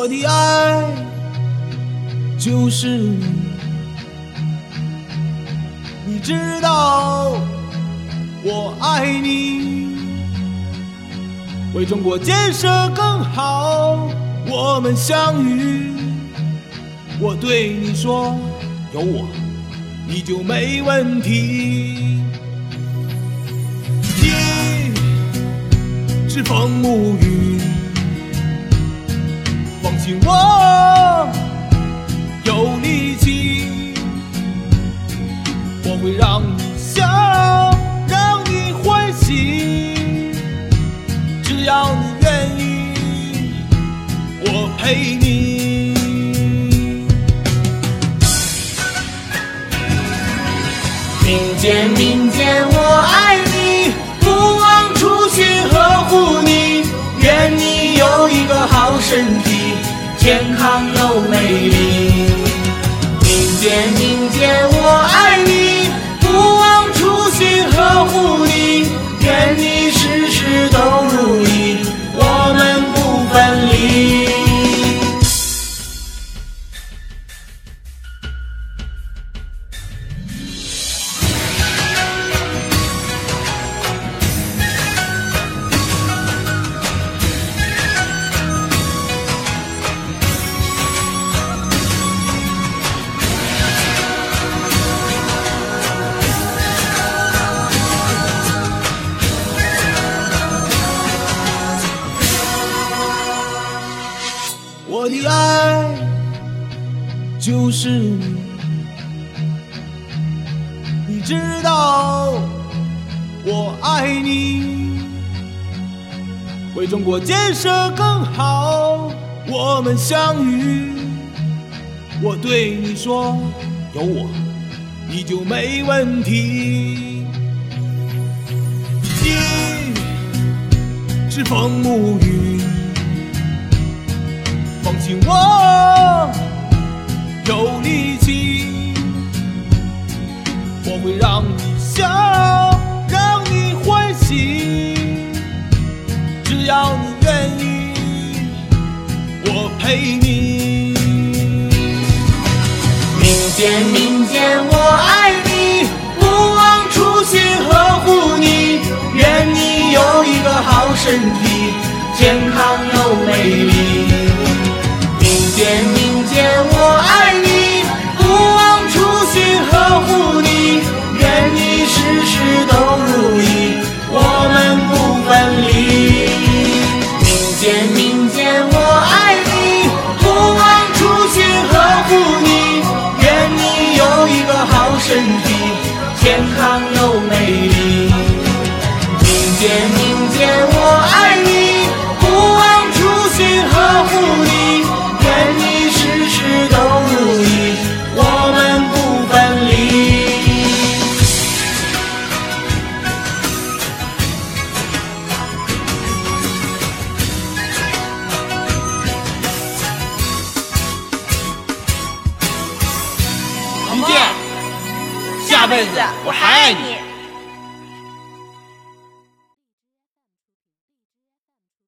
我的爱就是你，你知道我爱你。为中国建设更好，我们相遇。我对你说，有我你就没问题。你是风无雨，我有力气，我会让你笑，让你欢喜。只要你愿意，我陪你。民间，民间，我爱你，不忘初心呵护你，我爱我的爱就是你，你知道我爱你。为中国建设更好，我们相遇。我对你说，有我你就没问题。你是风无云。放心，我有力气，我会让你笑，让你欢喜。只要你愿意，我陪你。明天，明天，我爱你，不忘初心呵护你，愿你有一个好身体，健康又美丽。身体，健康又美丽。民间，民下辈子我还爱你。